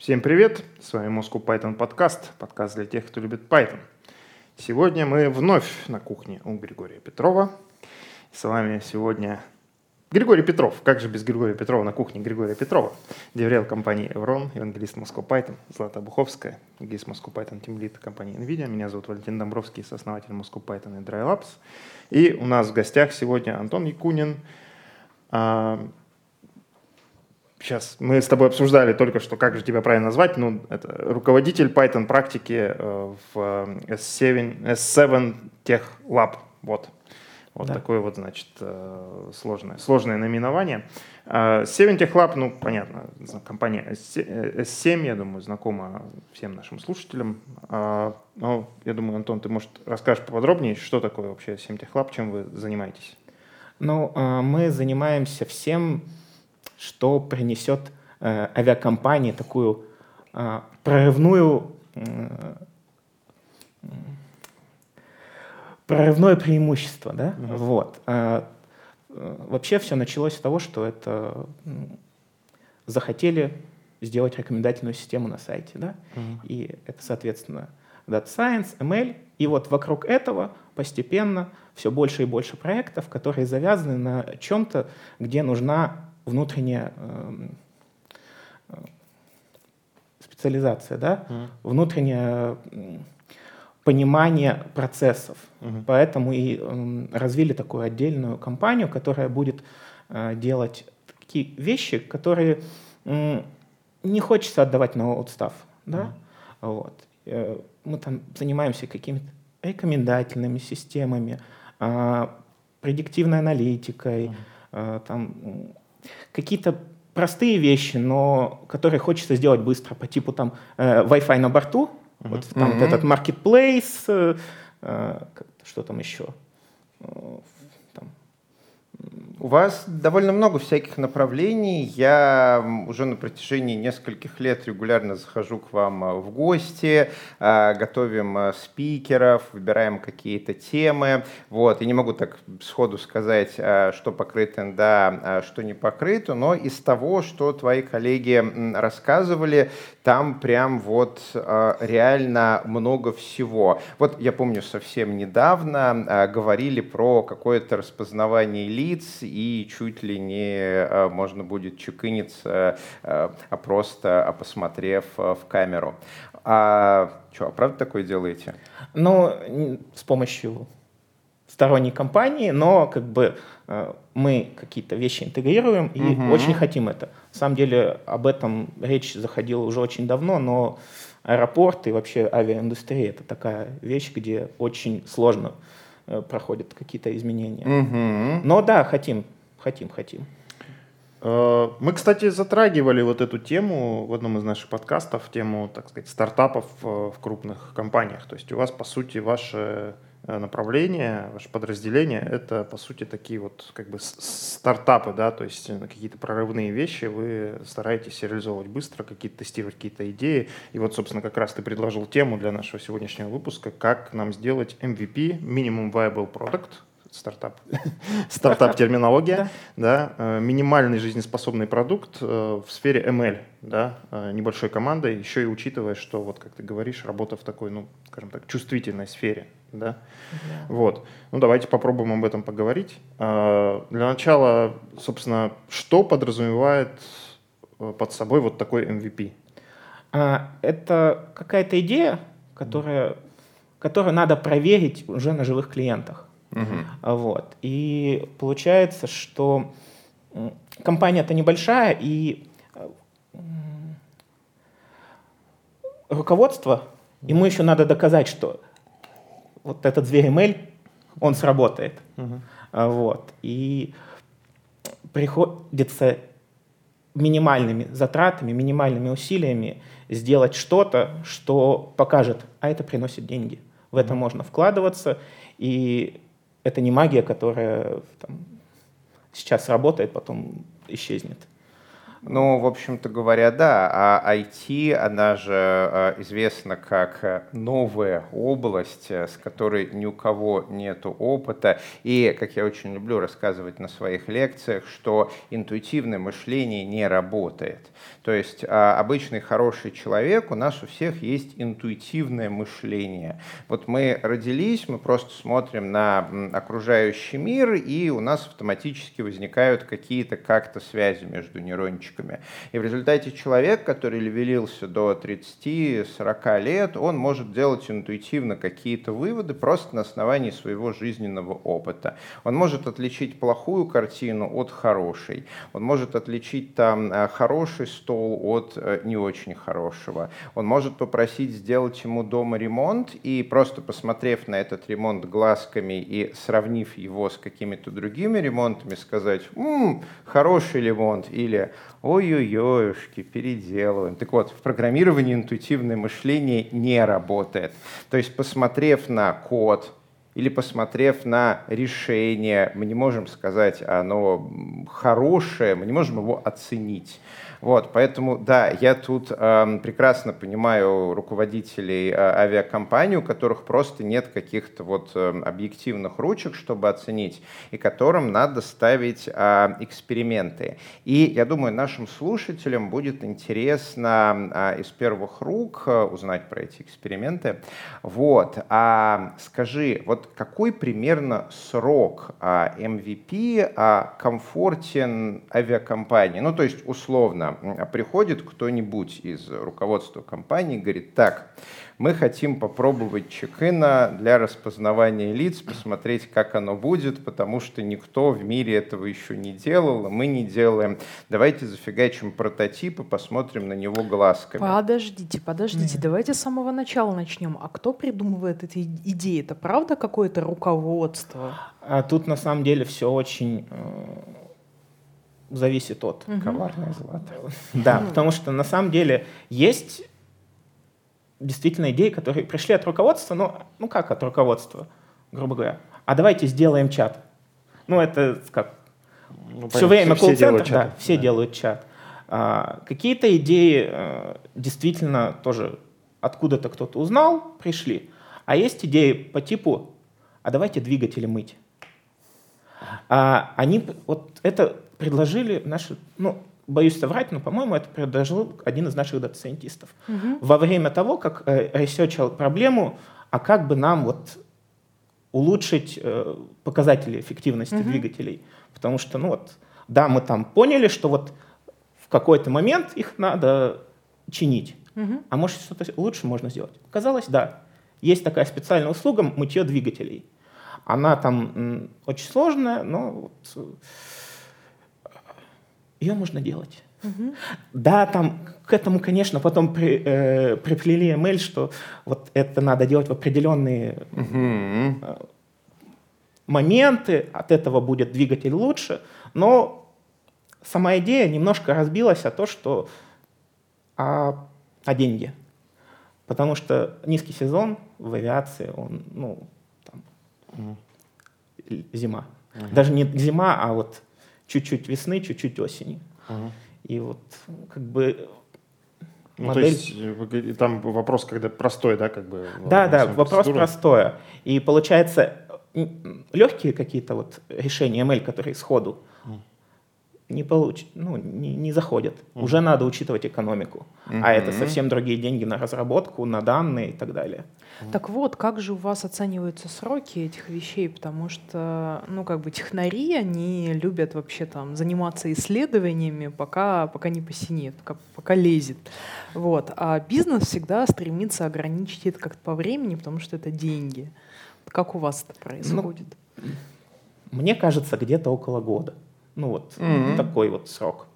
Всем привет! С вами Moscow Python подкаст, подкаст для тех, кто любит Python. Сегодня мы вновь на кухне у Григория Петрова. С вами сегодня Григорий Петров. Как же без Григория Петрова на кухне Григория Петрова? Деврел компании Evron, евангелист Moscow Python, Злата Буховская, евангелист Moscow Python, тимлит компании NVIDIA. Меня зовут Валентин Домбровский, сооснователь Moscow Python и Dry Labs. И у нас в гостях сегодня Антон Якунин, а, Сейчас мы с тобой обсуждали только что, как же тебя правильно назвать. Ну, это руководитель Python практики э, в S7, S7 Tech Lab. Вот. Вот да. такое вот, значит, э, сложное, сложное наименование. S7 Tech Lab, ну, понятно, компания S7, я думаю, знакома всем нашим слушателям. Ну, я думаю, Антон, ты, может, расскажешь поподробнее, что такое вообще S7 Tech Lab, чем вы занимаетесь? Ну, э, мы занимаемся всем, что принесет э, авиакомпании такую э, прорывную э, прорывное преимущество, да, mm-hmm. вот. А, э, вообще все началось с того, что это захотели сделать рекомендательную систему на сайте, да, mm-hmm. и это, соответственно, Data Science, ML, и вот вокруг этого постепенно все больше и больше проектов, которые завязаны на чем-то, где нужна внутренняя эм, э, специализация, да, mm. внутреннее понимание процессов. Mm-hmm. Поэтому и э, развили такую отдельную компанию, которая будет э, делать такие вещи, которые не хочется отдавать на отстав. Да? Mm-hmm. Вот. Э, мы там занимаемся какими-то рекомендательными системами, э, предиктивной аналитикой, mm-hmm. там, какие-то простые вещи, но которые хочется сделать быстро, по типу там э, Wi-Fi на борту, uh-huh. вот там uh-huh. вот этот marketplace, э, э, что там еще, э, у вас довольно много всяких направлений. Я уже на протяжении нескольких лет регулярно захожу к вам э, в гости, э, готовим э, спикеров, выбираем какие-то темы. Вот. И не могу так сходу сказать, что покрыто, да, что не покрыто, но из того, что твои коллеги рассказывали, там прям вот реально много всего. Вот я помню совсем недавно говорили про какое-то распознавание лиц и чуть ли не э, можно будет чекиниться, а просто а посмотрев в камеру. А что, а правда такое делаете? Ну, с помощью сторонней компании, но как бы мы какие-то вещи интегрируем и угу. очень хотим это. На самом деле об этом речь заходила уже очень давно, но аэропорт и вообще авиаиндустрия это такая вещь, где очень сложно Э, проходят какие-то изменения. Угу. Но да, хотим, хотим, хотим. Э, мы, кстати, затрагивали вот эту тему в одном из наших подкастов, тему, так сказать, стартапов э, в крупных компаниях. То есть у вас, по сути, ваши Э, направление, ваше подразделение, это, по сути, такие вот как бы стартапы, да, то есть э, какие-то прорывные вещи вы стараетесь реализовывать быстро, какие-то тестировать какие-то идеи. И вот, собственно, как раз ты предложил тему для нашего сегодняшнего выпуска, как нам сделать MVP, Minimum Viable Product, стартап, стартап терминология, да, э, минимальный жизнеспособный продукт в сфере ML, да, небольшой командой, еще и учитывая, что вот как ты говоришь, работа в такой, ну, скажем так, чувствительной сфере, да? да. Вот. Ну, давайте попробуем об этом поговорить. Для начала, собственно, что подразумевает э, под собой вот такой MVP? А, это какая-то идея, которая, которую надо проверить уже на живых клиентах. Угу. Вот. И получается, что компания-то небольшая, и э, руководство, ему еще надо доказать, что вот этот зверь ML, он сработает. Uh-huh. Вот. И приходится минимальными затратами, минимальными усилиями сделать что-то, что покажет, а это приносит деньги. В это можно вкладываться, и это не магия, которая там, сейчас работает, потом исчезнет. Ну, в общем-то говоря, да. А IT, она же э, известна как новая область, э, с которой ни у кого нет опыта. И, как я очень люблю рассказывать на своих лекциях, что интуитивное мышление не работает. То есть а, обычный хороший человек, у нас у всех есть интуитивное мышление. Вот мы родились, мы просто смотрим на окружающий мир, и у нас автоматически возникают какие-то как-то связи между нейрончиками. И в результате человек, который левелился до 30-40 лет, он может делать интуитивно какие-то выводы просто на основании своего жизненного опыта. Он может отличить плохую картину от хорошей. Он может отличить там а, хороший стол от э, не очень хорошего. Он может попросить сделать ему дома ремонт и просто посмотрев на этот ремонт глазками и сравнив его с какими-то другими ремонтами, сказать, «М, хороший ремонт или ой-ой-ойшки, переделываем. Так вот, в программировании интуитивное мышление не работает. То есть, посмотрев на код, или посмотрев на решение, мы не можем сказать, оно хорошее, мы не можем его оценить. Вот, поэтому, да, я тут э, прекрасно понимаю руководителей э, авиакомпаний, у которых просто нет каких-то вот э, объективных ручек, чтобы оценить, и которым надо ставить э, эксперименты. И я думаю, нашим слушателям будет интересно э, из первых рук э, узнать про эти эксперименты. Вот, а скажи, вот какой примерно срок э, MVP э, комфортен авиакомпании? Ну, то есть, условно, приходит кто-нибудь из руководства компании и говорит, так, мы хотим попробовать чекина для распознавания лиц, посмотреть, как оно будет, потому что никто в мире этого еще не делал, а мы не делаем. Давайте зафигачим прототип и посмотрим на него глазками. Подождите, подождите, Нет. давайте с самого начала начнем. А кто придумывает эти идеи? Это правда какое-то руководство? А тут на самом деле все очень э, зависит от. Угу. Коварное злато. Да, потому что на самом деле есть действительно идеи, которые пришли от руководства, но ну как от руководства, грубо говоря. А давайте сделаем чат. Ну это как ну, все время колл-центр, да, все да. делают чат. А, какие-то идеи а, действительно тоже откуда-то кто-то узнал, пришли. А есть идеи по типу, а давайте двигатели мыть. А, они, вот это предложили наши, ну, боюсь соврать, но, по-моему, это предложил один из наших дата-сайентистов. Угу. Во время того, как э, research'ил проблему, а как бы нам вот улучшить э, показатели эффективности угу. двигателей. Потому что, ну вот, да, мы там поняли, что вот в какой-то момент их надо чинить. Угу. А может, что-то лучше можно сделать? Оказалось, да. Есть такая специальная услуга мытье двигателей. Она там очень сложная, но вот, ее можно делать. Угу. Да, там к этому, конечно, потом при, э, приплели ML, что вот это надо делать в определенные угу. э, моменты, от этого будет двигатель лучше, но сама идея немножко разбилась о том, что о, о деньги. Потому что низкий сезон в авиации, он, ну, там, угу. зима. Угу. Даже не зима, а вот чуть-чуть весны, чуть-чуть осени. Угу. И вот как бы ну, модель... То есть э, там вопрос, когда простой, да, как бы? Да, да, вопрос простой. И получается, легкие какие-то вот решения ML, которые сходу, не, получ... ну, не, не заходят. Mm. Уже надо учитывать экономику. Mm-hmm. А это совсем другие деньги на разработку, на данные и так далее. Так вот, как же у вас оцениваются сроки этих вещей? Потому что, ну, как бы технари, они любят вообще там заниматься исследованиями, пока, пока не посинеет, пока, пока лезет. Вот. А бизнес всегда стремится ограничить это как-то по времени, потому что это деньги. Как у вас это происходит? Ну, мне кажется, где-то около года. Ну вот mm-hmm. такой вот срок.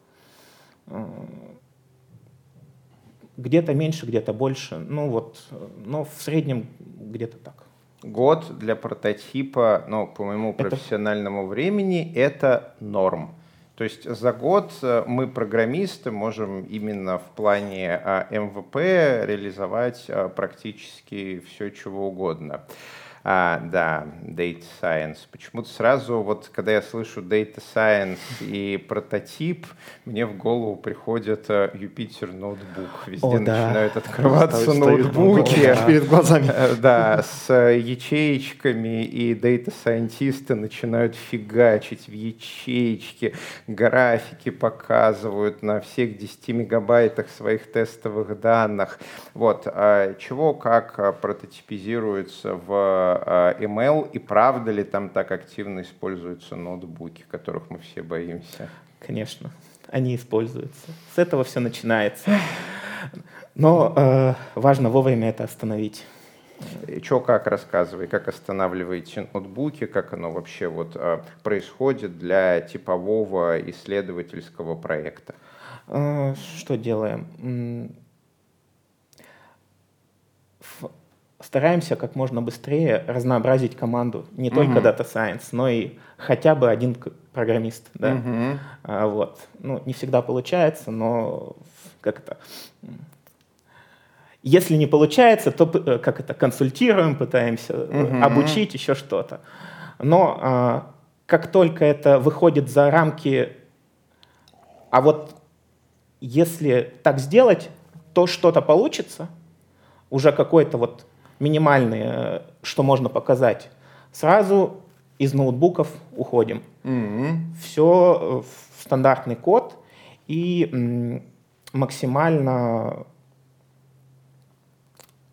Где-то меньше, где-то больше. Ну вот, но в среднем где-то так. Год для прототипа, ну, по моему профессиональному это... времени, это норм. То есть за год э, мы, программисты, можем именно в плане а, МВП реализовать а, практически все, чего угодно. А, да, Data Science. Почему-то сразу, вот когда я слышу Data Science и прототип, мне в голову приходит Jupyter Notebook. Везде О, да. начинают открываться ноутбуки. Перед глазами. Да, с ячеечками, и дата-сайентисты начинают фигачить в ячеечки, графики показывают на всех 10 мегабайтах своих тестовых данных. Вот, а чего, как прототипизируется в а, ML, и правда ли там так активно используются ноутбуки, которых мы все боимся? Конечно, они используются. С этого все начинается. Но э, важно вовремя это остановить. Что как рассказывай, как останавливаете ноутбуки, как оно вообще вот э, происходит для типового исследовательского проекта? Э, что делаем? Стараемся как можно быстрее разнообразить команду. Не uh-huh. только Data Science, но и хотя бы один программист. Да? Uh-huh. Вот. Ну, не всегда получается, но как это если не получается, то э, как это консультируем, пытаемся угу. обучить еще что-то. Но а, как только это выходит за рамки, а вот если так сделать, то что-то получится, уже какой-то вот минимальный, э, что можно показать, сразу из ноутбуков уходим. Mm-hmm. Все в стандартный код и максимально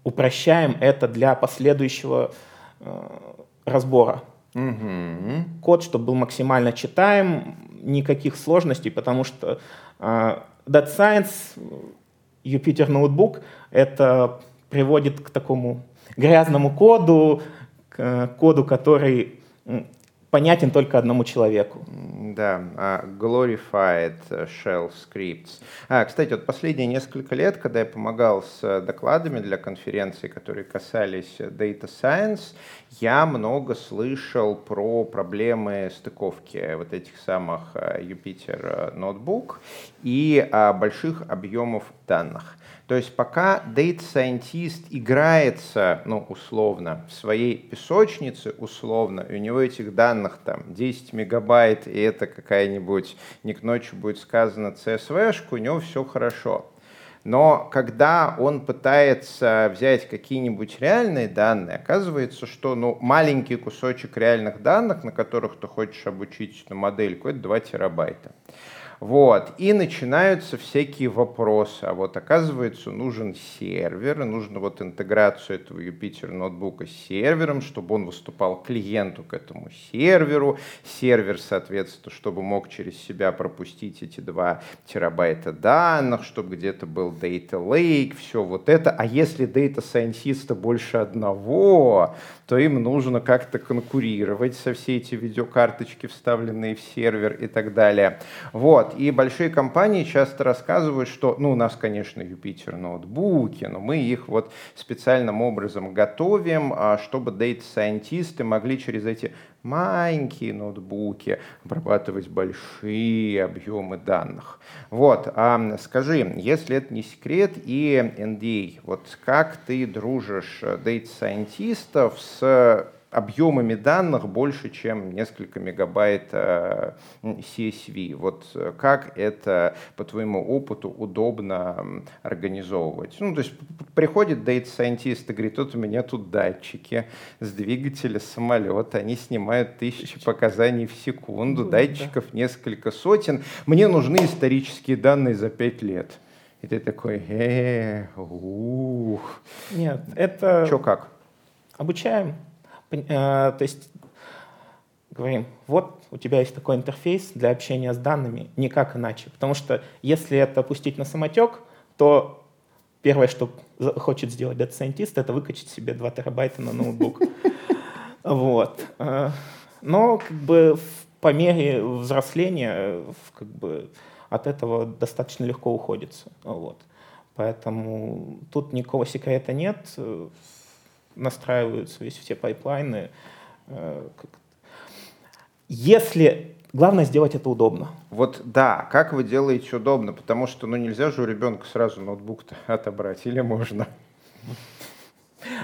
упрощаем это для последующего э, разбора. Угу. Код, чтобы был максимально читаем, никаких сложностей, потому что э, Data Science, Jupyter Notebook, это приводит к такому грязному коду, к коду, который понятен только одному человеку. Да, а, glorified shell scripts. А, кстати, вот последние несколько лет, когда я помогал с докладами для конференции, которые касались Data Science, я много слышал про проблемы стыковки вот этих самых Jupyter Notebook и больших объемов данных. То есть пока Data Scientist играется, ну, условно, в своей песочнице, условно, и у него этих данных там 10 мегабайт, и это какая-нибудь, не к ночи будет сказано CSV-шку, у него все хорошо. Но когда он пытается взять какие-нибудь реальные данные, оказывается, что ну, маленький кусочек реальных данных, на которых ты хочешь обучить эту модельку, это 2 терабайта. Вот. И начинаются всякие вопросы. А вот оказывается, нужен сервер, нужно вот интеграцию этого Юпитер ноутбука с сервером, чтобы он выступал клиенту к этому серверу. Сервер, соответственно, чтобы мог через себя пропустить эти 2 терабайта данных, чтобы где-то был Data Lake, все вот это. А если Data Scientist больше одного, то им нужно как-то конкурировать со все эти видеокарточки, вставленные в сервер и так далее. Вот. И большие компании часто рассказывают, что, ну, у нас, конечно, Jupyter ноутбуки, но мы их вот специальным образом готовим, а, чтобы дата-сайентисты могли через эти маленькие ноутбуки обрабатывать большие объемы данных. Вот, а скажи, если это не секрет и NDA, вот как ты дружишь дата-сайентистов с объемами данных больше, чем несколько мегабайт э, CSV. Вот э, как это, по твоему опыту, удобно организовывать? Ну, то есть приходит data scientist и говорит, вот у меня тут датчики с двигателя самолета, они снимают тысячи показаний в секунду, датчиков да. несколько сотен. Мне нужны исторические данные за пять лет. И ты такой, э, ух. Нет, это... Че как? Обучаем. Э, то есть говорим, вот у тебя есть такой интерфейс для общения с данными, никак иначе. Потому что если это пустить на самотек, то первое, что хочет сделать Scientist, это выкачать себе 2 терабайта на ноутбук. Вот. Э, но как бы по мере взросления как бы от этого достаточно легко уходится. Вот. Поэтому тут никакого секрета нет настраиваются весь все pipeline'ы. Э, Если Главное сделать это удобно. Вот да, как вы делаете удобно, потому что ну нельзя же у ребенка сразу ноутбук отобрать, или можно?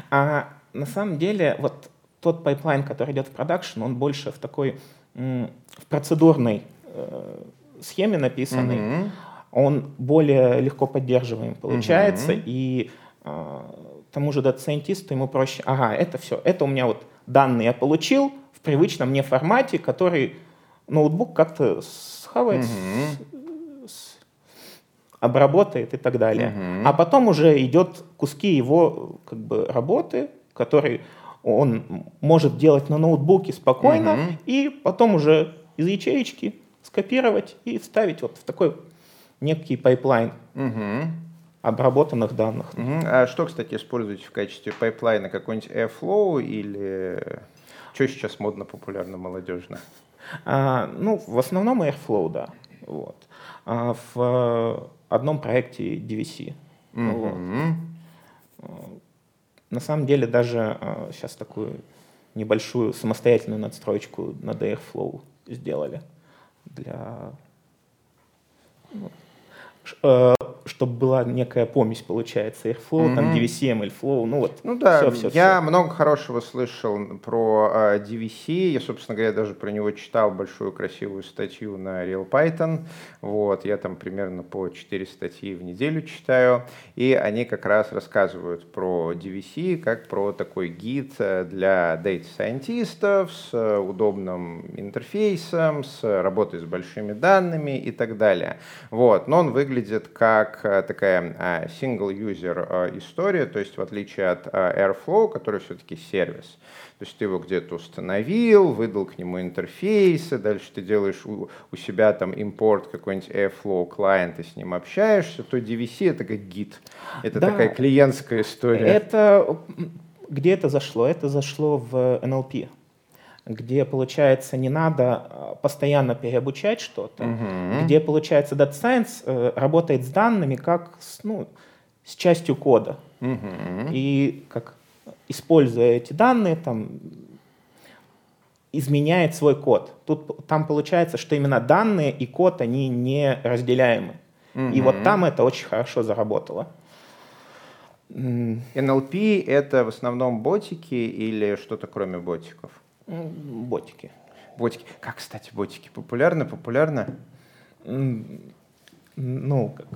А на самом деле вот тот pipeline, который идет в production, он больше в такой в процедурной э, схеме написанный, mm-hmm. он более легко поддерживаем получается, mm-hmm. и э, тому же дата-сайентисту ему проще, ага, это все, это у меня вот данные я получил в привычном мне формате, который ноутбук как-то схавает, mm-hmm. с, обработает и так далее. Mm-hmm. А потом уже идет куски его как бы работы, которые он может делать на ноутбуке спокойно, mm-hmm. и потом уже из ячеечки скопировать и вставить вот в такой некий pipeline mm-hmm. Обработанных данных. Mm-hmm. А что, кстати, используете в качестве pipeline'а? Какой-нибудь Airflow или что сейчас модно, популярно, молодежно? А, ну, в основном Airflow, да. Вот. А в одном проекте DVC. Mm-hmm. Вот. На самом деле даже сейчас такую небольшую самостоятельную надстройку на Airflow сделали для ну, э, чтобы была некая помесь, получается, Airflow, mm-hmm. там DVC, MLflow, ну вот. Ну да, все, все, я все. много хорошего слышал про э, DVC, я, собственно говоря, даже про него читал большую красивую статью на Real Python, вот, я там примерно по 4 статьи в неделю читаю, и они как раз рассказывают про DVC, как про такой гид э, для data-сайентистов с э, удобным интерфейсом, с работой с большими данными и так далее. Вот, но он выглядит как Э, такая э, single-user э, история, то есть в отличие от Airflow, который все-таки сервис. То есть ты его где-то установил, выдал к нему интерфейсы, дальше ты делаешь у, у себя там импорт какой-нибудь Airflow клиент, и с ним общаешься, то DVC это как гид. Это да, такая клиентская история. Это где это зашло? Это зашло в NLP где, получается, не надо а, постоянно переобучать что-то, угу. где, получается, Data Science э, работает с данными как с, ну, с частью кода. Угу. И как используя эти данные, там, изменяет свой код. Тут, там получается, что именно данные и код, они не разделяемы. Угу. И вот там это очень хорошо заработало. NLP — это в основном ботики или что-то кроме ботиков? Ботики. Ботики. Как, кстати, ботики? Популярны, популярны? Ну, как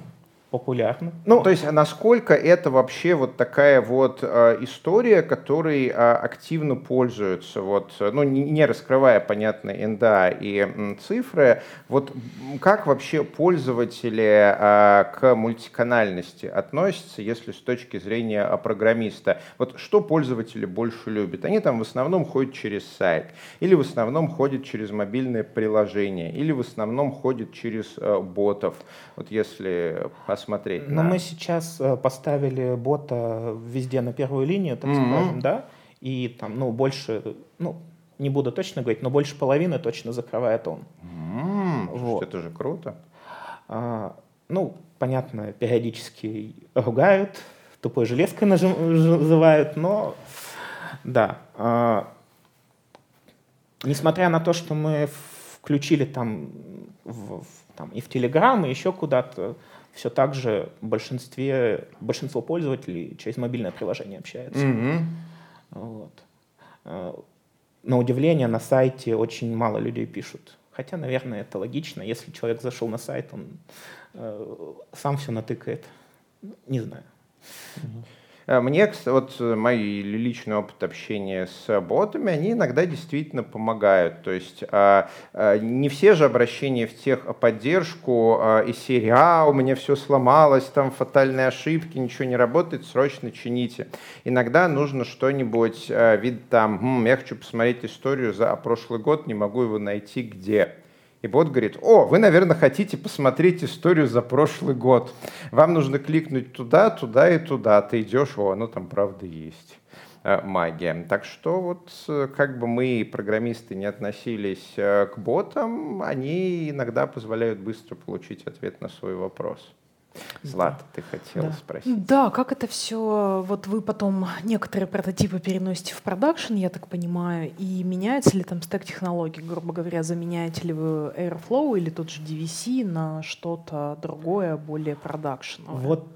популярно. Ну, то есть, насколько это вообще вот такая вот э, история, которой э, активно пользуются, вот, ну, не, не раскрывая, понятно, НДА и м, цифры, вот как вообще пользователи э, к мультиканальности относятся, если с точки зрения программиста? Вот что пользователи больше любят? Они там в основном ходят через сайт, или в основном ходят через мобильное приложение, или в основном ходят через э, ботов. Вот если посмотреть. Но на... мы сейчас э, поставили бота везде на первую линию, так mm-hmm. скажем, да, и там, ну, больше, ну, не буду точно говорить, но больше половины точно закрывает он. Mm-hmm. Вот. Это же круто. А, ну, понятно, периодически ругают, тупой железкой называют, но да. А, несмотря на то, что мы включили там, в, там и в Телеграм, и еще куда-то все так же большинстве, большинство пользователей через мобильное приложение общается. Mm-hmm. Вот. Э, на удивление, на сайте очень мало людей пишут. Хотя, наверное, это логично. Если человек зашел на сайт, он э, сам все натыкает. Не знаю. Mm-hmm. Э, мне, вот э, мой личный опыт общения с ботами, они иногда действительно помогают. То есть а, а, не все же обращения в техподдержку а, из серии «А, у меня все сломалось, там фатальные ошибки, ничего не работает, срочно чините». Иногда нужно что-нибудь, вид там, «Хм, я хочу посмотреть историю за прошлый год, не могу его найти, где?» И бот говорит, о, вы, наверное, хотите посмотреть историю за прошлый год. Вам нужно кликнуть туда, туда и туда. Ты идешь, о, оно там правда есть э, магия. Так что вот э, как бы мы, программисты, не относились э, к ботам, они иногда позволяют быстро получить ответ на свой вопрос. Злата, ты хотела да. спросить. Да, как это все, вот вы потом некоторые прототипы переносите в продакшн, я так понимаю, и меняется ли там стек технологий, грубо говоря, заменяете ли вы Airflow или тот же DVC на что-то другое, более продакшновое? Вот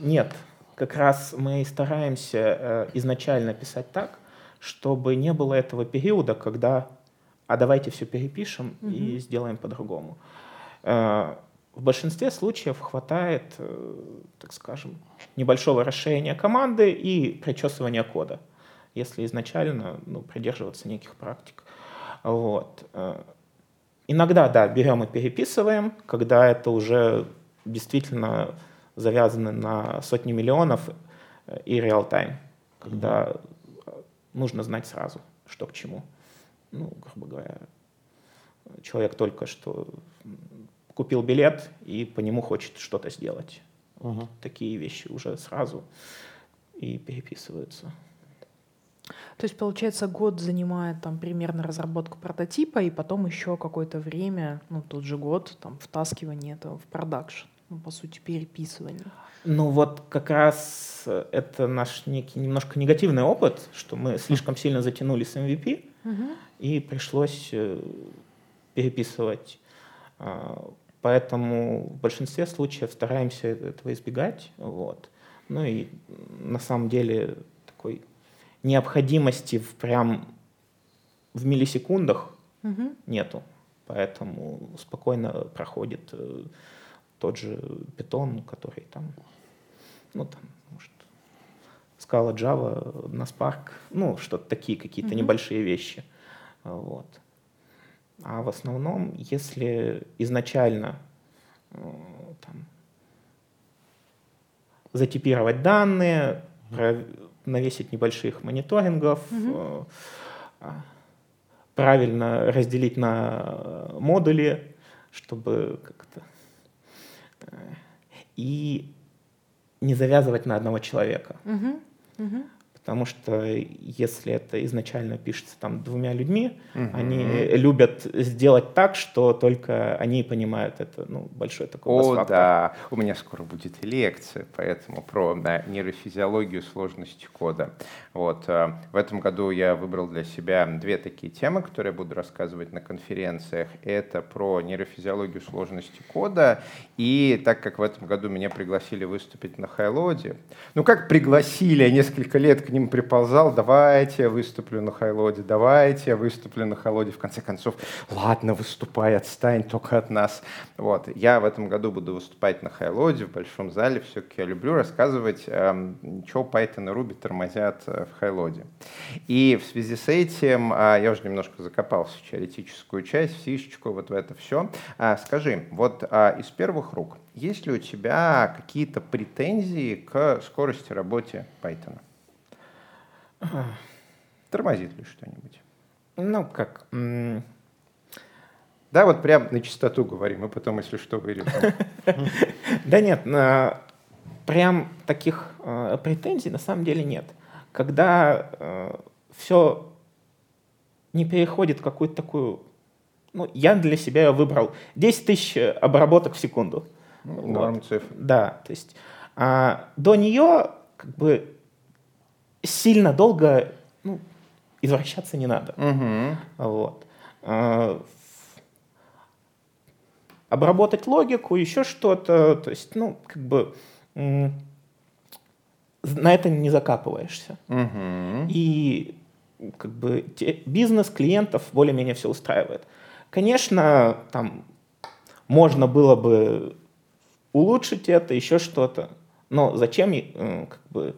нет, как раз мы стараемся э, изначально писать так, чтобы не было этого периода, когда а давайте все перепишем угу. и сделаем по-другому. Э, в большинстве случаев хватает, э, так скажем, небольшого расширения команды и причесывания кода, если изначально ну, придерживаться неких практик. Вот. Э, иногда, да, берем и переписываем, когда это уже действительно завязано на сотни миллионов и реал-тайм, когда нужно знать сразу, что к чему ну, грубо говоря, человек только что купил билет и по нему хочет что-то сделать. Угу. Такие вещи уже сразу и переписываются. То есть, получается, год занимает там примерно разработку прототипа, и потом еще какое-то время, ну, тот же год, там, втаскивание этого в продакшн, ну, по сути, переписывание. Ну, вот как раз это наш некий немножко негативный опыт, что мы слишком сильно затянули с MVP, угу и пришлось э, переписывать. Поэтому в большинстве случаев стараемся этого избегать. Вот. Ну и на самом деле такой необходимости в прям в миллисекундах угу. нету. Поэтому спокойно проходит э, тот же питон, который там, ну там, может, скала Java на Spark, ну, что-то такие какие-то угу. небольшие вещи. Вот. А в основном, если изначально э, там, затипировать данные, навесить небольших мониторингов, угу. правильно разделить на модули, чтобы как-то и не завязывать на одного человека. Угу. Угу потому что если это изначально пишется там двумя людьми, угу. они любят сделать так, что только они понимают это, ну, большой такой О, да, у меня скоро будет лекция, поэтому про да, нейрофизиологию сложности кода. Вот, э, в этом году я выбрал для себя две такие темы, которые я буду рассказывать на конференциях. Это про нейрофизиологию сложности кода, и так как в этом году меня пригласили выступить на Хайлоде, ну как пригласили, я несколько лет к ним приползал, давайте я выступлю на Хайлоде, давайте я выступлю на Хайлоде. В конце концов, ладно, выступай, отстань только от нас. Вот. Я в этом году буду выступать на Хайлоде в большом зале. Все-таки я люблю рассказывать, эм, что Python и Ruby тормозят э, в Хайлоде. И в связи с этим э, я уже немножко закопался в теоретическую часть, в фишечку, вот в это все. Э, скажи, вот э, из первых рук, есть ли у тебя какие-то претензии к скорости работы Python? Тормозит ли что-нибудь? Ну, как? Да, вот прям на чистоту говорим, и потом, если что, вырежем. Да нет, прям таких э, претензий на самом деле нет. Когда э, все не переходит в какую-то такую... Ну, я для себя выбрал 10 тысяч обработок в секунду. Ну, норм цифр. Да, то есть а, до нее как бы сильно долго ну, извращаться не надо. Угу. Вот. А, обработать логику, еще что-то, то есть, ну, как бы на это не закапываешься. Угу. И как бы те, бизнес клиентов более-менее все устраивает. Конечно, там можно было бы улучшить это, еще что-то, но зачем как бы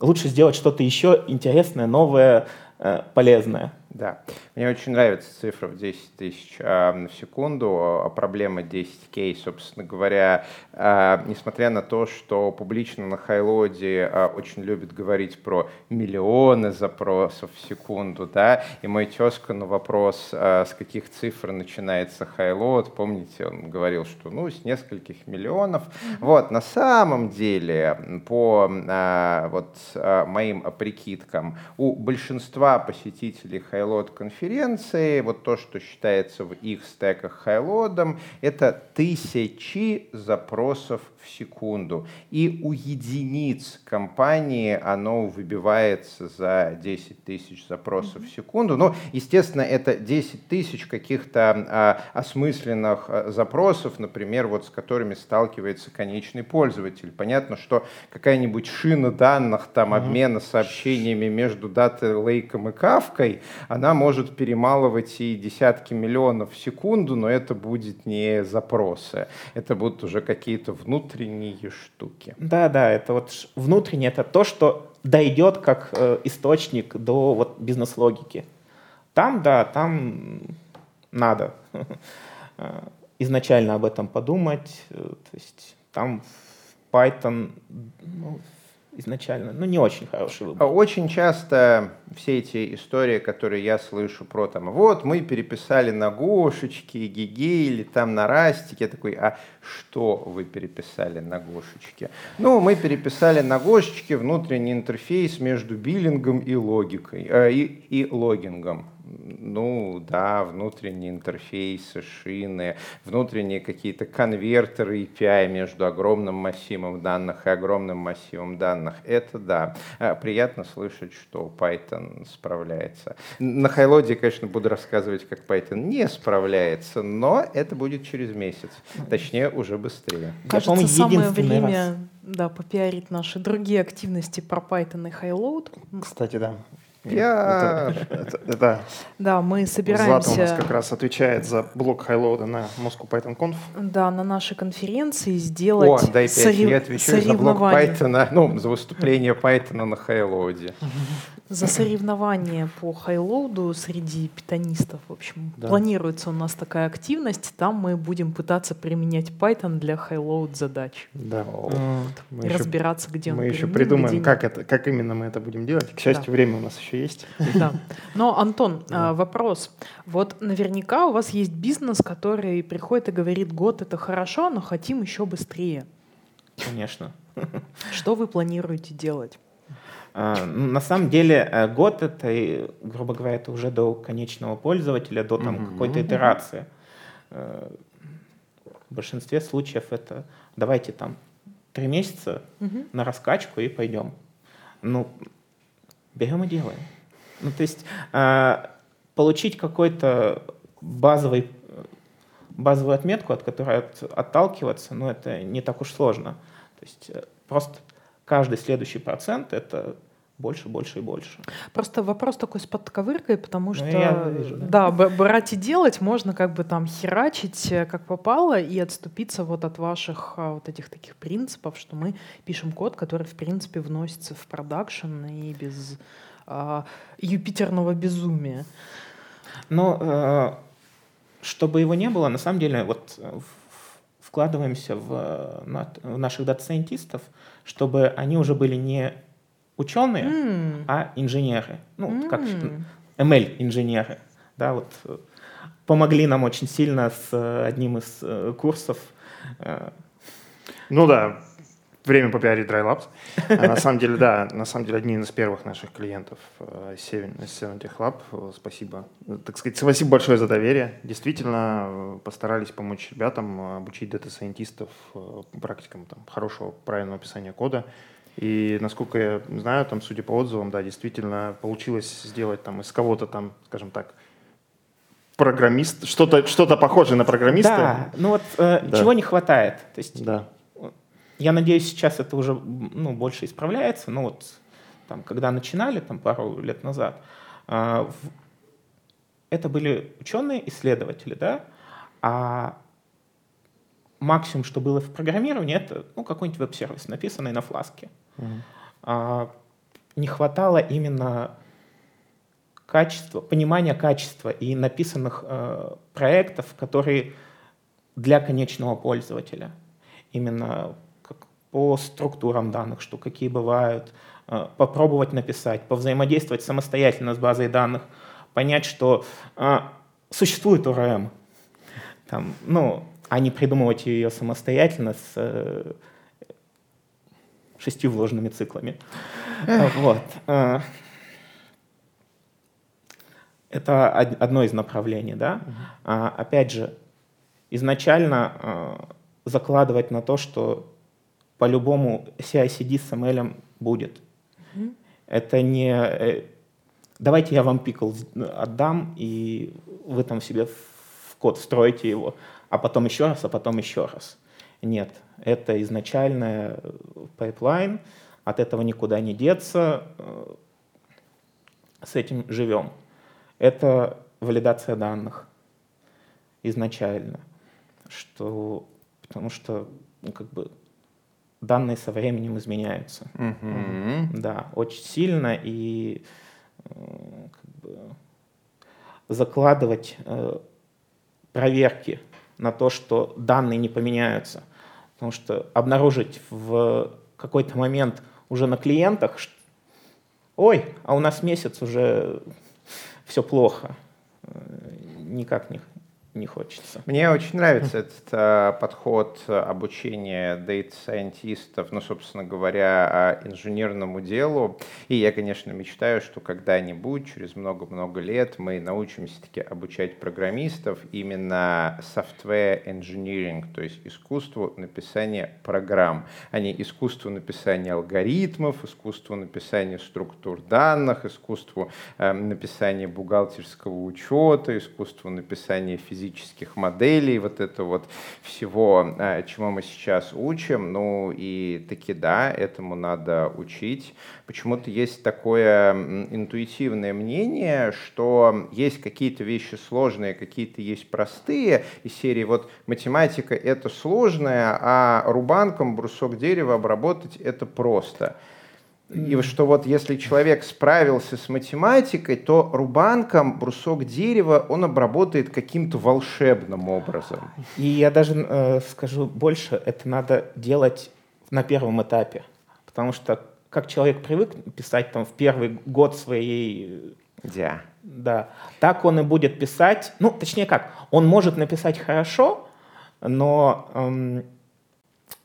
лучше сделать что-то еще интересное, новое, э, полезное. Да, мне очень нравится цифра в 10 тысяч э, в секунду, проблема 10К, собственно говоря, э, несмотря на то, что публично на Хайлоде э, очень любят говорить про миллионы запросов в секунду, да, и мой тезка на вопрос, э, с каких цифр начинается Хайлод, помните, он говорил, что ну, с нескольких миллионов, mm-hmm. вот, на самом деле, по э, вот э, моим прикидкам, у большинства посетителей Хайлода Highload конференции, вот то, что считается в их стеках Highload, это тысячи запросов в секунду. И у единиц компании оно выбивается за 10 тысяч запросов в секунду. Но, естественно, это 10 тысяч каких-то а, осмысленных а, запросов, например, вот с которыми сталкивается конечный пользователь. Понятно, что какая-нибудь шина данных, там, обмена сообщениями между дата лейком и кавкой, она может перемалывать и десятки миллионов в секунду, но это будет не запросы. Это будут уже какие-то внутренние штуки. Да, да, это вот внутреннее, это то, что дойдет как э, источник до вот бизнес-логики. Там, да, там надо э, изначально об этом подумать. Э, то есть там Python ну, изначально, ну, не очень хороший выбор. Очень часто все эти истории, которые я слышу про там, вот, мы переписали на Гошечке, Гиге или там на Растике, я такой, а что вы переписали на Гошечке? Ну, мы переписали на Гошечке внутренний интерфейс между биллингом и логикой, э, и, и логингом ну да, внутренние интерфейсы, шины, внутренние какие-то конвертеры API между огромным массивом данных и огромным массивом данных. Это да. А, приятно слышать, что Python справляется. На Хайлоде, конечно, буду рассказывать, как Python не справляется, но это будет через месяц. Точнее, уже быстрее. Кажется, самое время да, попиарить наши другие активности про Python и Highload. Кстати, да. Я... Это, это, это... Да, мы собираемся... Злата у нас как раз отвечает за блок highload'а на Moscow Python Conf. Да, на нашей конференции сделать О, дай 5, сорев... я отвечаю за блок Python, ну, за выступление Python на highload'е. За соревнования по highload'у среди питонистов, в общем. Да. Планируется у нас такая активность, там мы будем пытаться применять Python для highload задач. Да. Вот. Мы и еще, разбираться, где мы он Мы еще придумаем, как, это, как именно мы это будем делать. К счастью, да. время у нас еще еще есть. Да. Но, Антон, да. вопрос. Вот наверняка у вас есть бизнес, который приходит и говорит, год это хорошо, но хотим еще быстрее. Конечно. Что вы планируете делать? А, ну, на самом деле э, год это, грубо говоря, это уже до конечного пользователя, до там какой-то итерации. Э, в большинстве случаев это давайте там три месяца на раскачку и пойдем. Ну, берем и делаем. Ну, то есть э, получить какой-то базовый, базовую отметку, от которой от, отталкиваться, ну, это не так уж сложно. То есть э, просто каждый следующий процент — это больше, больше и больше. Просто вопрос такой с подковыркой, потому ну, что ну, вижу, да. да, брать и делать можно как бы там херачить э, как попало и отступиться вот от ваших а, вот этих таких принципов, что мы пишем код, который в принципе вносится в продакшн и без а, Jupyter ного безумия. Но э, чтобы его не было, на самом деле вот э, вкладываемся в, в наших data scientist ов, чтобы они уже были не ученые, мм. а инженеры. Ну, мм. как ML-инженеры. Да, вот э, помогли нам очень сильно с э, одним из э, курсов. Ну да, время попиарить DryLabs. А на самом деле, да, на самом деле одни из первых наших клиентов Seven Tech Lab. Спасибо. Так сказать, спасибо большое за доверие. Действительно, постарались помочь ребятам обучить дата-сайентистов практикам там, хорошего, правильного описания кода. И насколько я знаю, там, судя по отзывам, да, действительно получилось сделать там из кого-то там, скажем так, программист, что-то что похожее на программиста. Да, ну вот э, да. чего не хватает. То есть, да. Я надеюсь, сейчас это уже ну, больше исправляется. Но вот там, когда начинали, там пару лет назад, э, в... это были ученые, исследователи, да, а максимум, что было в программировании, это ну, какой-нибудь веб-сервис, написанный на фласке. Mm-hmm. А, не хватало именно качества, понимания качества и написанных э, проектов, которые для конечного пользователя. Именно как по структурам данных, что какие бывают, э, попробовать написать, повзаимодействовать самостоятельно с базой данных, понять, что э, существует ОРМ, там, ну, а не придумывать ее самостоятельно с э, шестью вложенными циклами. Вот. Э. Это одно из направлений, да. А, опять же, изначально а, закладывать на то, что по-любому CI-CD с ML будет. Uh-huh. Это не э, давайте я вам pickle отдам, и вы там себе в код встроите его, а потом еще раз, а потом еще раз. Нет, это изначальный pipeline, от этого никуда не деться, э, с этим живем. Это валидация данных изначально, что, потому что ну, как бы данные со временем изменяются. Mm-hmm. Да, очень сильно и Э, как бы, закладывать э, проверки на то, что данные не поменяются. Потому что обнаружить в какой-то момент уже на клиентах, что, ой, а у нас месяц уже все плохо, э, никак не, не хочется. Мне очень нравится этот э, подход обучения дейта-сайентистов, ну, собственно говоря, инженерному делу. И я, конечно, мечтаю, что когда-нибудь, через много-много лет, мы научимся таки обучать программистов именно software engineering, то есть искусству написания программ, а не искусству написания алгоритмов, искусству написания структур данных, искусству э, написания бухгалтерского учета, искусству написания физического физических моделей, вот это вот всего, э, чему мы сейчас учим. Ну и таки да, этому надо учить. Почему-то есть такое интуитивное мнение, что есть какие-то вещи сложные, какие-то есть простые, из серии вот математика это сложная, а рубанком брусок дерева обработать это просто. И что вот если человек справился с математикой, то рубанком брусок дерева он обработает каким-то волшебным образом. И я даже э, скажу больше, это надо делать на первом этапе. Потому что как человек привык писать там в первый год своей... Да. Да. Так он и будет писать. Ну, точнее как, он может написать хорошо, но эм,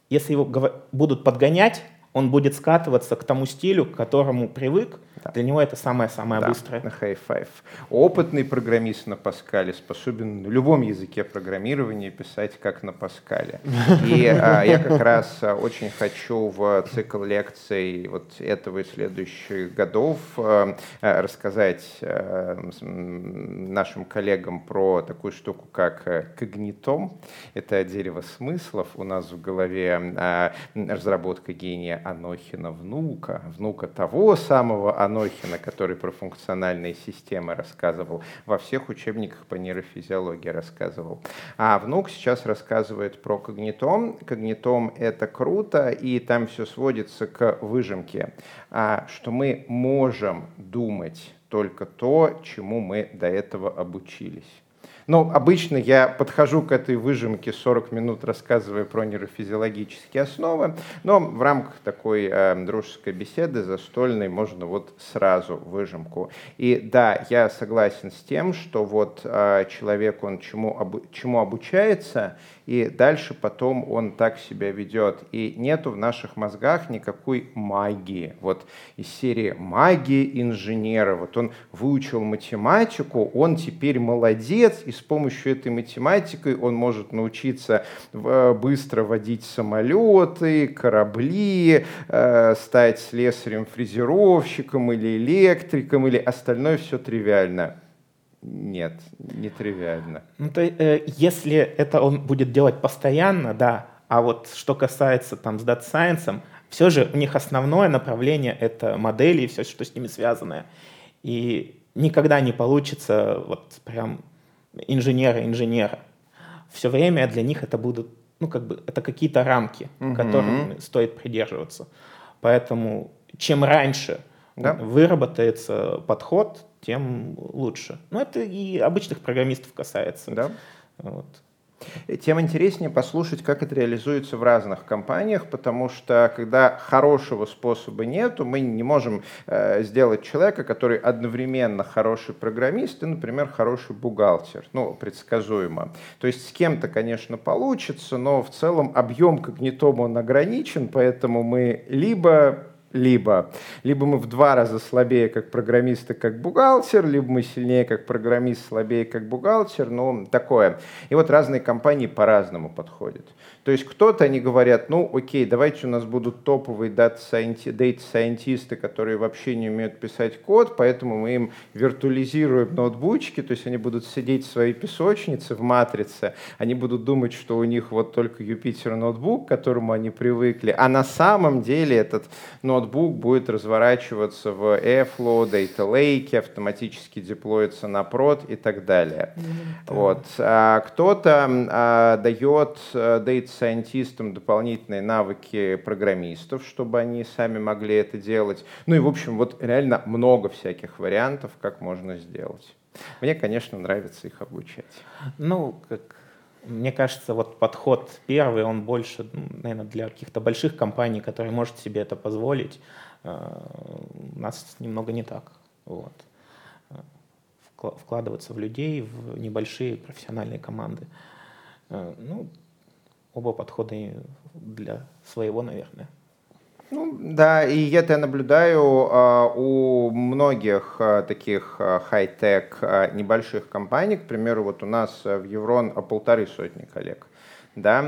если его будут подгонять, он будет скатываться к тому стилю, к которому привык. Да. Для него это самое-самое да, быстрое. На five. Опытный программист на Паскале способен на любом языке программирования писать как на Паскале. И а, я как раз а, очень хочу в цикл лекций вот этого и следующих годов а, а рассказать а, нашим коллегам про такую штуку, как а, когнитом. Это дерево смыслов у нас в голове, а, разработка гения Анохина внука, внука того самого Анохина, который про функциональные системы рассказывал, во всех учебниках по нейрофизиологии рассказывал. А внук сейчас рассказывает про когнитом. Когнитом — это круто, и там все сводится к выжимке, а, что мы можем думать только то, чему мы до этого обучились. Но обычно я подхожу к этой выжимке 40 минут, рассказывая про нейрофизиологические основы, но в рамках такой э, дружеской беседы застольной можно вот сразу выжимку. И да, я согласен с тем, что вот э, человек, он чему, обу чему обучается, и дальше потом он так себя ведет. И нету в наших мозгах никакой магии. Вот из серии магии инженера. Вот он выучил математику, он теперь молодец, и с помощью этой математики он может научиться э, быстро водить самолеты, корабли, э, стать слесарем-фрезеровщиком или электриком, или остальное все тривиально. Нет, не тривиально. Ну, то, э, если это он будет делать постоянно, да, а вот что касается там с Data Science, все же у них основное направление — это модели и все, что с ними связано. И никогда не получится вот прям инженера-инженера. Все время для них это будут, ну, как бы, это какие-то рамки, угу. которым стоит придерживаться. Поэтому чем раньше да. выработается подход, тем лучше. Но это и обычных программистов касается. Да. Вот. Тем интереснее послушать, как это реализуется в разных компаниях, потому что когда хорошего способа нету, мы не можем э, сделать человека, который одновременно хороший программист и, например, хороший бухгалтер. Ну, предсказуемо. То есть с кем-то, конечно, получится, но в целом объем когнитома он ограничен, поэтому мы либо либо. Либо мы в два раза слабее как программисты, как бухгалтер, либо мы сильнее как программист, слабее как бухгалтер, ну, такое. И вот разные компании по-разному подходят. То есть кто-то, они говорят, ну окей, давайте у нас будут топовые дата-сайентисты, которые вообще не умеют писать код, поэтому мы им виртуализируем ноутбучки, то есть они будут сидеть в своей песочнице в матрице, они будут думать, что у них вот только Юпитер ноутбук, к которому они привыкли, а на самом деле этот ноутбук будет разворачиваться в Airflow, Data Lake, автоматически деплоиться на прод и так далее. Mm-hmm. Вот. А кто-то а, дает э, data сайентистам дополнительные навыки программистов, чтобы они сами могли это делать. Ну и, в общем, вот реально много всяких вариантов, как можно сделать. Мне, конечно, нравится их обучать. Ну, как мне кажется, вот подход первый, он больше, ну, наверное, для каких-то больших компаний, которые может себе это позволить. Э, у нас немного не так. Вот. Вкладываться в людей, в небольшие профессиональные команды. Э, ну, оба подхода для своего, наверное. Ну, да, и это я наблюдаю uh, у многих uh, таких uh, хай-тек небольших компаний. К примеру, вот у нас в Еврон полторы сотни коллег. Да,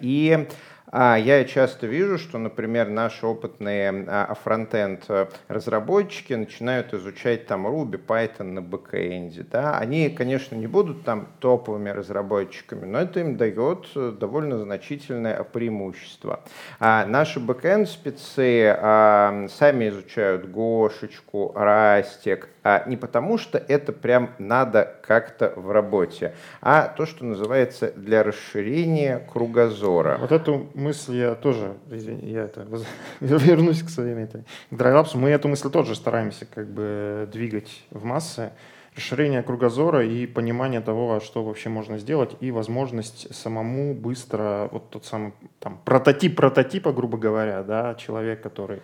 и а я часто вижу, что, например, наши опытные а, фронтенд э, разработчики начинают изучать там Ruby, Python на бэкэнде. Да? Они, конечно, не будут там топовыми разработчиками, но это им дает э, довольно значительное преимущество. А наши бэкэнд спецы а, сами изучают Гошечку, Растик, а не потому, что это прям надо как-то в работе, а то, что называется для расширения кругозора. Вот эту мысль я тоже, извини, я это вернусь к своим этой драйлапсу, мы эту мысль тоже стараемся как бы двигать в массы, расширение кругозора и понимание того, что вообще можно сделать, и возможность самому быстро, вот тот самый там, прототип прототипа, грубо говоря, да, человек, который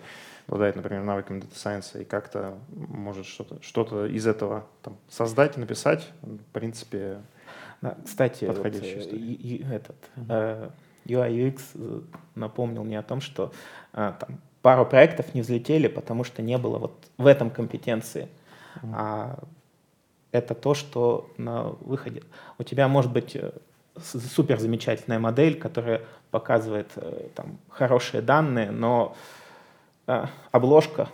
обладает, например, навыками Data Science и как-то может что-то что из этого там, создать, написать, в принципе, да, кстати, подходящий. Вот, и, и этот, э, UI UX э, напомнил мне о том, что э, там, пару проектов не взлетели, потому что не было вот в этом компетенции. Mm-hmm. А это то, что на выходе. У тебя может быть э, супер замечательная модель, которая показывает там, хорошие данные, но а, обложка,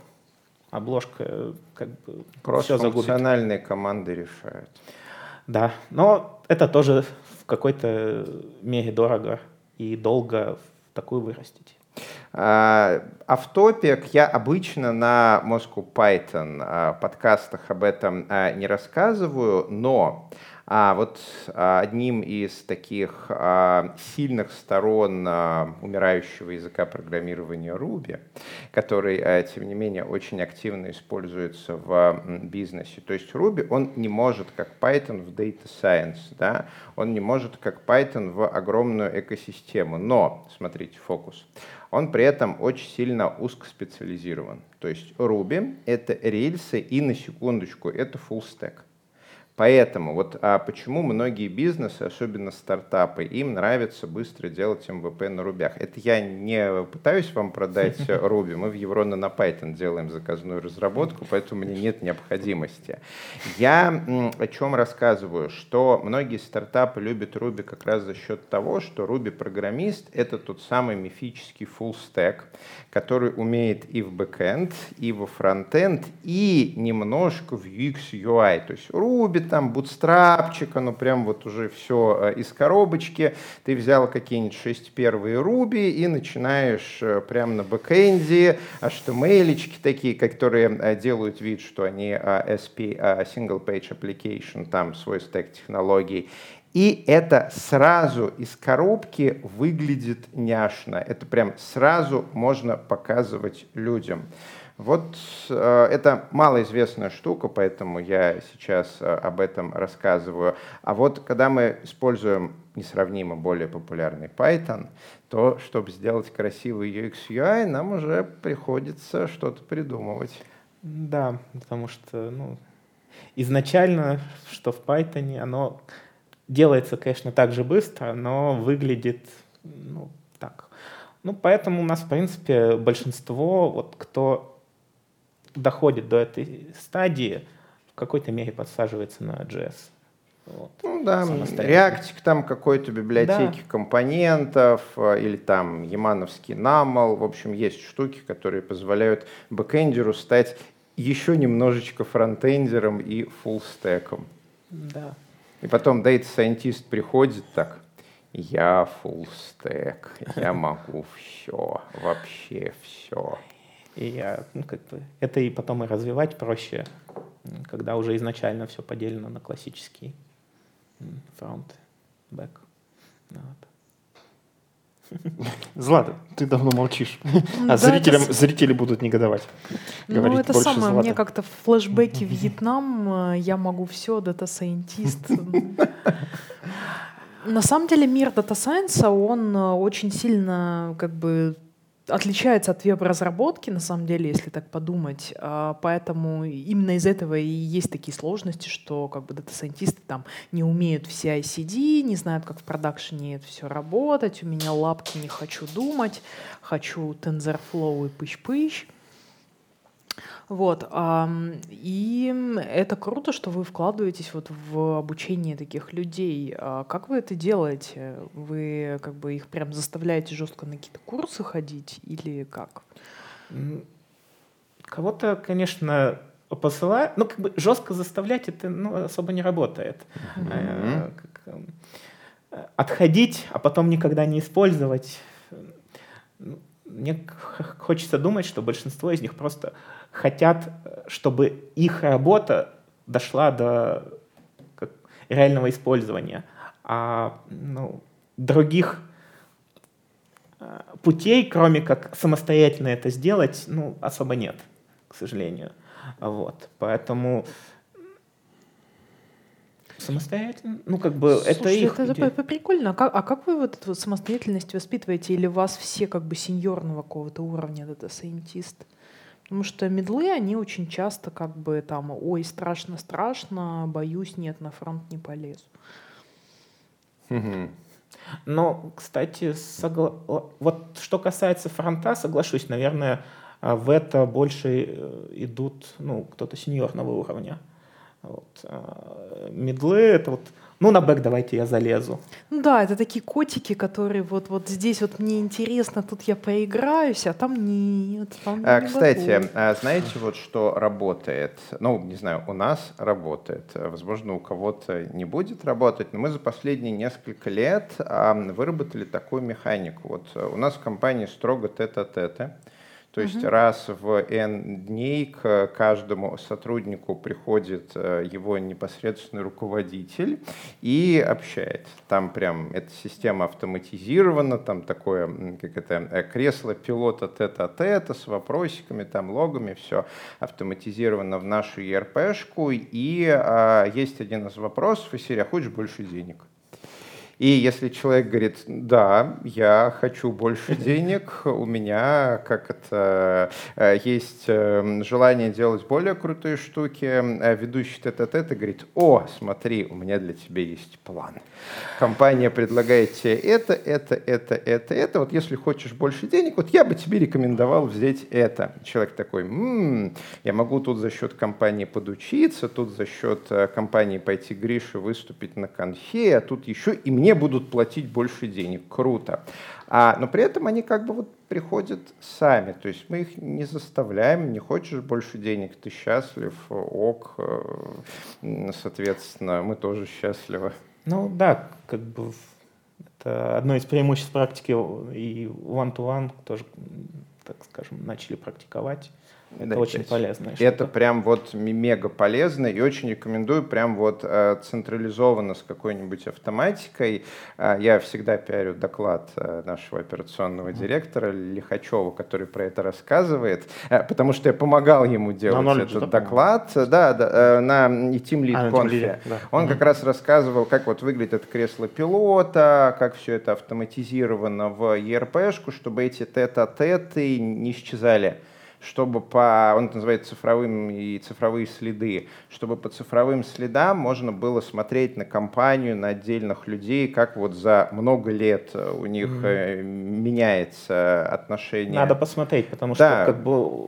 обложка как бы все загубит. Функциональные команды решают. Да, но это тоже в какой-то мере дорого и долго такую вырастить. А, автопик я обычно на Moscow Python а, подкастах об этом не рассказываю, но а вот а, одним из таких а, сильных сторон а, умирающего языка программирования Ruby, который, тем не менее, очень активно используется в бизнесе. То есть Ruby, он не может, как Python в Data Science, да, он не может, как Python, в огромную экосистему. Но, смотрите, фокус, он при этом очень сильно узкоспециализирован. То есть Ruby — это рельсы и, на секундочку, это full stack. Поэтому вот а почему многие бизнесы, особенно стартапы, им нравится быстро делать МВП на рубях. Это я не пытаюсь вам продать Руби, мы в Еврона на Python делаем заказную разработку, поэтому мне нет необходимости. Я о чем рассказываю, что многие стартапы любят Руби как раз за счет того, что Руби программист это тот самый мифический full stack, который умеет и в бэкэнд, и во фронтенд, и немножко в UX UI. То есть Ruby там бутстрапчик, оно прям вот уже все э, из коробочки. Ты взял какие-нибудь 6 первые Ruby и начинаешь э, прямо на бэкэнде HTML такие, которые э, делают вид, что они SP, Single Page Application, там свой стек технологий. И это сразу из коробки выглядит няшно. Это прям сразу можно показывать людям. Вот э, это малоизвестная штука, поэтому я сейчас э, об этом рассказываю. А вот когда мы используем несравнимо более популярный Python, то чтобы сделать красивый UX UI, нам уже приходится что-то придумывать. Да, потому что ну, изначально, что в Python, оно делается, конечно, так же быстро, но выглядит ну, так Ну, поэтому у нас, в принципе, большинство, вот, кто доходит до этой стадии, в какой-то мере подсаживается на JS. Вот, ну да, реактик там какой-то библиотеки да. компонентов э, или там ямановский намол. В общем, есть штуки, которые позволяют бэкэндеру стать еще немножечко фронтендером и фуллстеком. Да. И потом Data Scientist приходит так, я фуллстек, я могу все, вообще все. И я, ну, как бы, это и потом и развивать проще, когда уже изначально все поделено на классический фронт, бэк. Ну вот. Злата, ты давно молчишь. А зрителям, зрители будут негодовать. Ну, это самое, мне как-то флешбеки Вьетнам, э, я могу все, data scientist. На самом деле мир data science а, он э, очень сильно как бы отличается от веб-разработки, на самом деле, если так подумать. А, поэтому именно из этого и есть такие сложности, что как бы data scientist ы там не умеют в CI-CD, не знают, как в продакшене это все работать. У меня лапки не хочу думать, хочу TensorFlow и пыщ-пыщ. Вот. И это круто, что вы вкладываетесь вот в обучение таких людей. А как вы это делаете? Вы как бы их прям заставляете жестко на какие-то курсы ходить или как? Кого-то, конечно, посылают. Ну, как бы жестко заставлять это ну, особо не работает. Mm-hmm. Отходить, а потом никогда не использовать. Мне хочется думать, что большинство из них просто хотят, чтобы их работа дошла до как, реального использования. А ну, других э, путей, кроме как самостоятельно это сделать, ну, особо нет, к сожалению. Вот. Поэтому самостоятельно, ну, как бы Слушайте, это их... это, это прикольно. А как, а как вы вот эту самостоятельность воспитываете? Или вас все как бы сеньорного какого-то уровня, это сайентист? Потому что медлы, они очень часто как бы там, ой, страшно-страшно, боюсь, нет, на фронт не полезу. Но, кстати, согла... вот что касается фронта, соглашусь, наверное, а, в это больше э, идут, ну, кто-то сеньорного уровня. Вот. А, медлы — это вот ну, на бэк давайте я залезу. Ну да, это такие котики, которые вот, вот здесь вот мне интересно, тут я поиграюсь, а там нет. Там а, не кстати, а, знаете, вот что работает? Ну, не знаю, у нас работает. Возможно, у кого-то не будет работать, но мы за последние несколько лет а, выработали такую механику. Вот у нас в компании строго тета-тета. То есть угу. раз в N дней к каждому сотруднику приходит э, его непосредственный руководитель и общается. Там прям эта система автоматизирована, там такое, как это, э, кресло пилота тета-тета с вопросиками, там логами, все автоматизировано в нашу ERP-шку. И а, есть один из вопросов «А хочешь больше денег?» И если человек говорит, да, я хочу больше денег, у меня как это э, есть э, желание делать более крутые штуки, а ведущий тет-а-тет говорит, о, смотри, у меня для тебя есть план. Компания предлагает тебе это, это, это, это, это. Вот если хочешь больше денег, вот я бы тебе рекомендовал взять это. Человек такой, м-м, я могу тут за счет компании подучиться, тут за счет э, компании пойти Грише выступить на конфе, а тут еще и мне мне будут платить больше денег. Круто. А, но при этом они как бы вот приходят сами. То есть мы их не заставляем, не хочешь больше денег, ты счастлив, ок, э, соответственно, мы тоже счастливы. Ну да, как бы это одно из преимуществ практики и one-to-one тоже, так скажем, начали практиковать. Это да, очень полезно. Это прям вот мега полезно и очень рекомендую прям вот э, централизованно с какой-нибудь автоматикой. Э, я всегда пиарю доклад э, нашего операционного директора Лихачева, который про это рассказывает, потому что я помогал ему делать на этот доклад. Да, да, на Team Lead а, Conf. Да. Он угу. как раз рассказывал, как вот выглядит это кресло пилота, как все это автоматизировано в ERP-шку, чтобы эти тет-а-теты не исчезали чтобы по, он называется цифровым и цифровые следы, чтобы по цифровым следам можно было смотреть на компанию, на отдельных людей, как вот за много лет у них mm-hmm. меняется отношение. Надо посмотреть, потому да. что как бы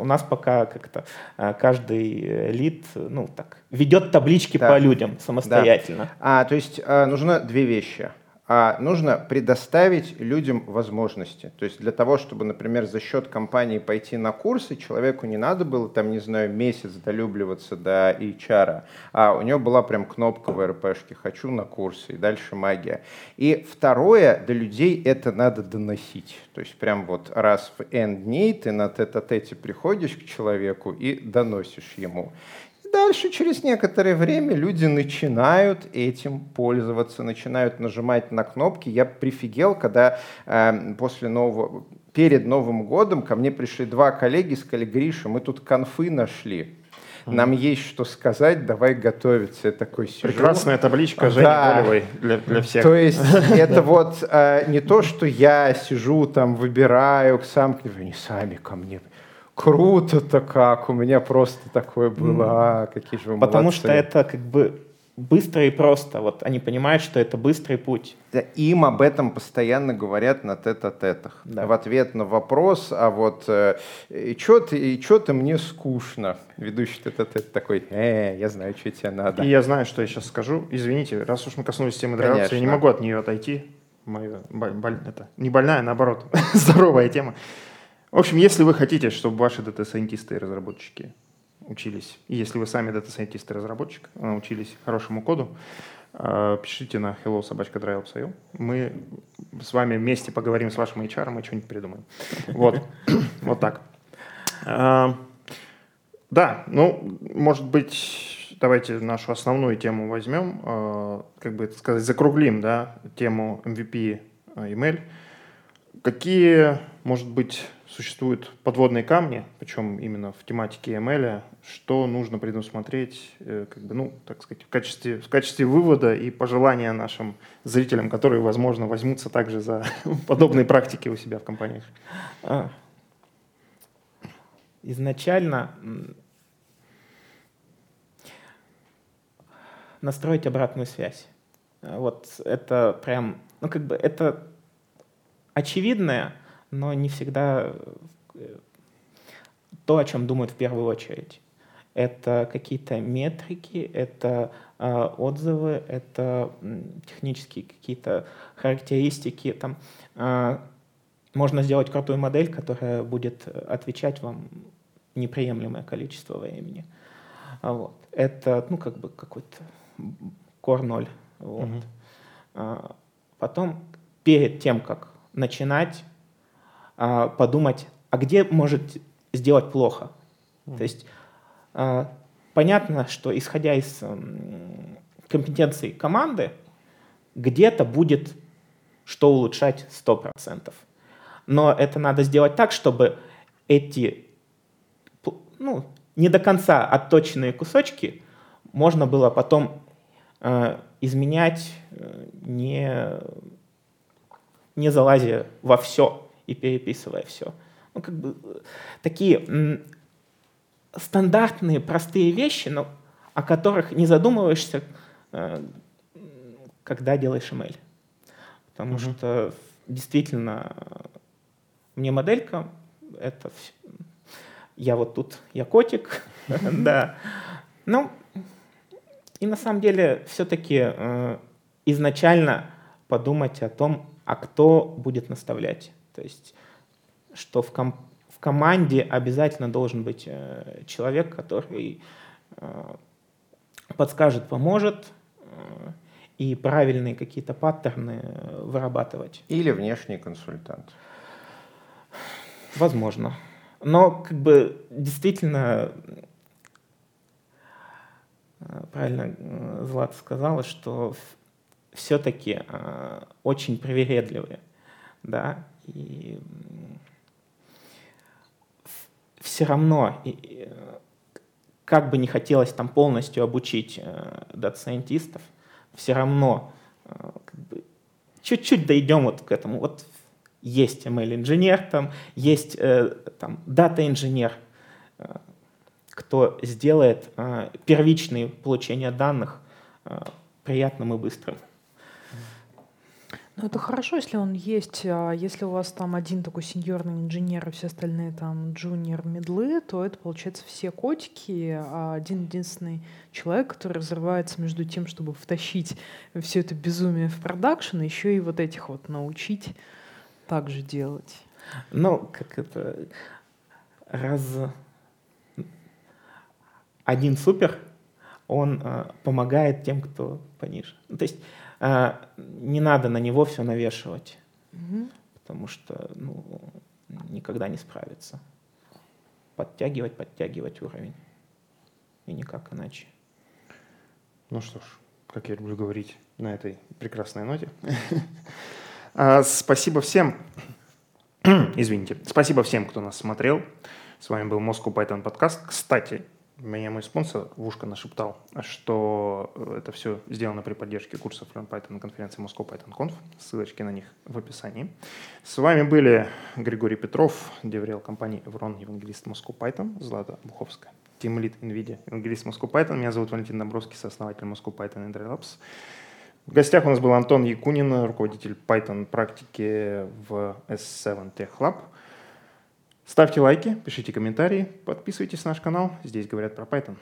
у нас пока как-то э, каждый лид, ну так, ведет таблички да. по людям самостоятельно. Да. А, то есть нужно две вещи – а нужно предоставить людям возможности. То есть для того, чтобы, например, за счет компании пойти на курсы, человеку не надо было, там, не знаю, месяц долюбливаться до HR, а у него была прям кнопка в РПшке «хочу на курсы» и дальше магия. И второе, до людей это надо доносить. То есть прям вот раз в N дней ты на тет-а-тете приходишь к человеку и доносишь ему дальше, через некоторое время, люди начинают этим пользоваться, начинают нажимать на кнопки. Я прифигел, когда э, после нового, перед Новым годом ко мне пришли два коллеги и сказали, Гриша, мы тут конфы нашли. Нам есть что сказать, давай готовиться. Я такой сижу. Прекрасная табличка Жени да. Болевой для, для всех. То есть это вот э, не то, что я сижу там, выбираю, сам, они сами ко мне круто-то как, у меня просто такое было, а, какие же вы Потому молодцы. что это как бы быстро и просто. Вот они понимают, что это быстрый путь. Да, им об этом постоянно говорят на тет-а-тетах. Да. В ответ на вопрос, а вот э, и что ты, и чё ты мне скучно? Ведущий тет-а-тет такой, э, я знаю, что тебе надо. И я знаю, что я сейчас скажу. Извините, раз уж мы коснулись темы модерации, я не могу от нее отойти. Моя, боль, это не больная, а наоборот, здоровая тема. В общем, если вы хотите, чтобы ваши data scientist ы и разработчики учились, и если вы сами data scientist и разработчик, э, учились хорошему коду, э, пишите на hello собачка Мы с вами вместе поговорим с вашим HR, и что-нибудь придумаем. Вот, вот так. Э, да, ну, может быть, давайте нашу основную тему возьмем, как бы сказать, закруглим, да, тему MVP email. Какие, может быть, существуют подводные камни, причем именно в тематике ML, что нужно предусмотреть, э, как бы, ну, так сказать, в качестве, в качестве вывода и пожелания нашим зрителям, которые, возможно, возьмутся также за подобные практики у себя в компаниях? А. Изначально настроить обратную связь. Вот это прям, ну как бы это очевидное, но не всегда э, то, о чем думают в первую очередь. Это какие-то метрики, это э, отзывы, это технические какие-то характеристики. Там, э, можно сделать крутую модель, которая будет отвечать вам неприемлемое количество времени. А вот. Это ну, как бы какой-то core 0. Вот. Угу. А, потом, перед тем, как начинать а, подумать, а где может сделать плохо. Mm. То есть а, понятно, что исходя из компетенций команды, где-то будет что улучшать 100%. Но это надо сделать так, чтобы эти ну, не до конца отточенные кусочки можно было потом э, изменять, не, не залазя во все и переписывая все. Ну, как бы такие стандартные, простые вещи, но о которых не задумываешься, э, когда делаешь email. Потому mm-hmm. что действительно мне моделька, это я вот тут, я котик, да. Ну, и на самом деле все-таки э, изначально подумать о том, а кто будет наставлять. То есть, что в, ком в команде обязательно должен быть э, человек, который э, подскажет, поможет, э, и правильные какие-то паттерны э, вырабатывать. Или внешний консультант. Возможно. Но как бы действительно э, правильно э, Злата сказала, что все-таки очень привередливые, да, и все равно, как бы не хотелось там полностью обучить э, дата-сайентистов, все равно э, чуть-чуть дойдем вот к этому. Вот есть ML-инженер, там есть э, там, дата-инженер, кто сделает первичное получение данных приятным и быстрым. Ну, это хорошо, если он есть. А если у вас там один такой сеньорный инженер, и все остальные там джуниор, медлы, то это, получается, все котики, а один единственный человек, который разрывается между тем, чтобы втащить все это безумие в продакшн, еще и вот этих вот научить так же делать. Ну, как это... Раз... Один супер, он э, помогает тем, кто пониже. Ну, то есть не надо на него все навешивать, угу. потому что ну, никогда не справится. Подтягивать, подтягивать уровень. И никак иначе. Ну что ж, как я люблю говорить на этой прекрасной ноте. А, спасибо всем. Извините. Спасибо всем, кто нас смотрел. С вами был Moscow Python подкаст. Кстати, меня мой спонсор в ушко нашептал, что это все сделано при поддержке курсов Learn Python конференции Moscow Python Conf. Ссылочки на них в описании. С вами были Григорий Петров, деврел компании Evron, евангелист Moscow Python, Злата Буховская, Team Lead NVIDIA, евангелист Moscow Python. Меня зовут Валентин Домбровский, сооснователь Moscow Python Indra Labs. В гостях у нас был Антон Якунин, руководитель Python практики в S7 Tech Lab. Ставьте лайки, пишите комментарии, подписывайтесь на наш канал. Здесь говорят про Python.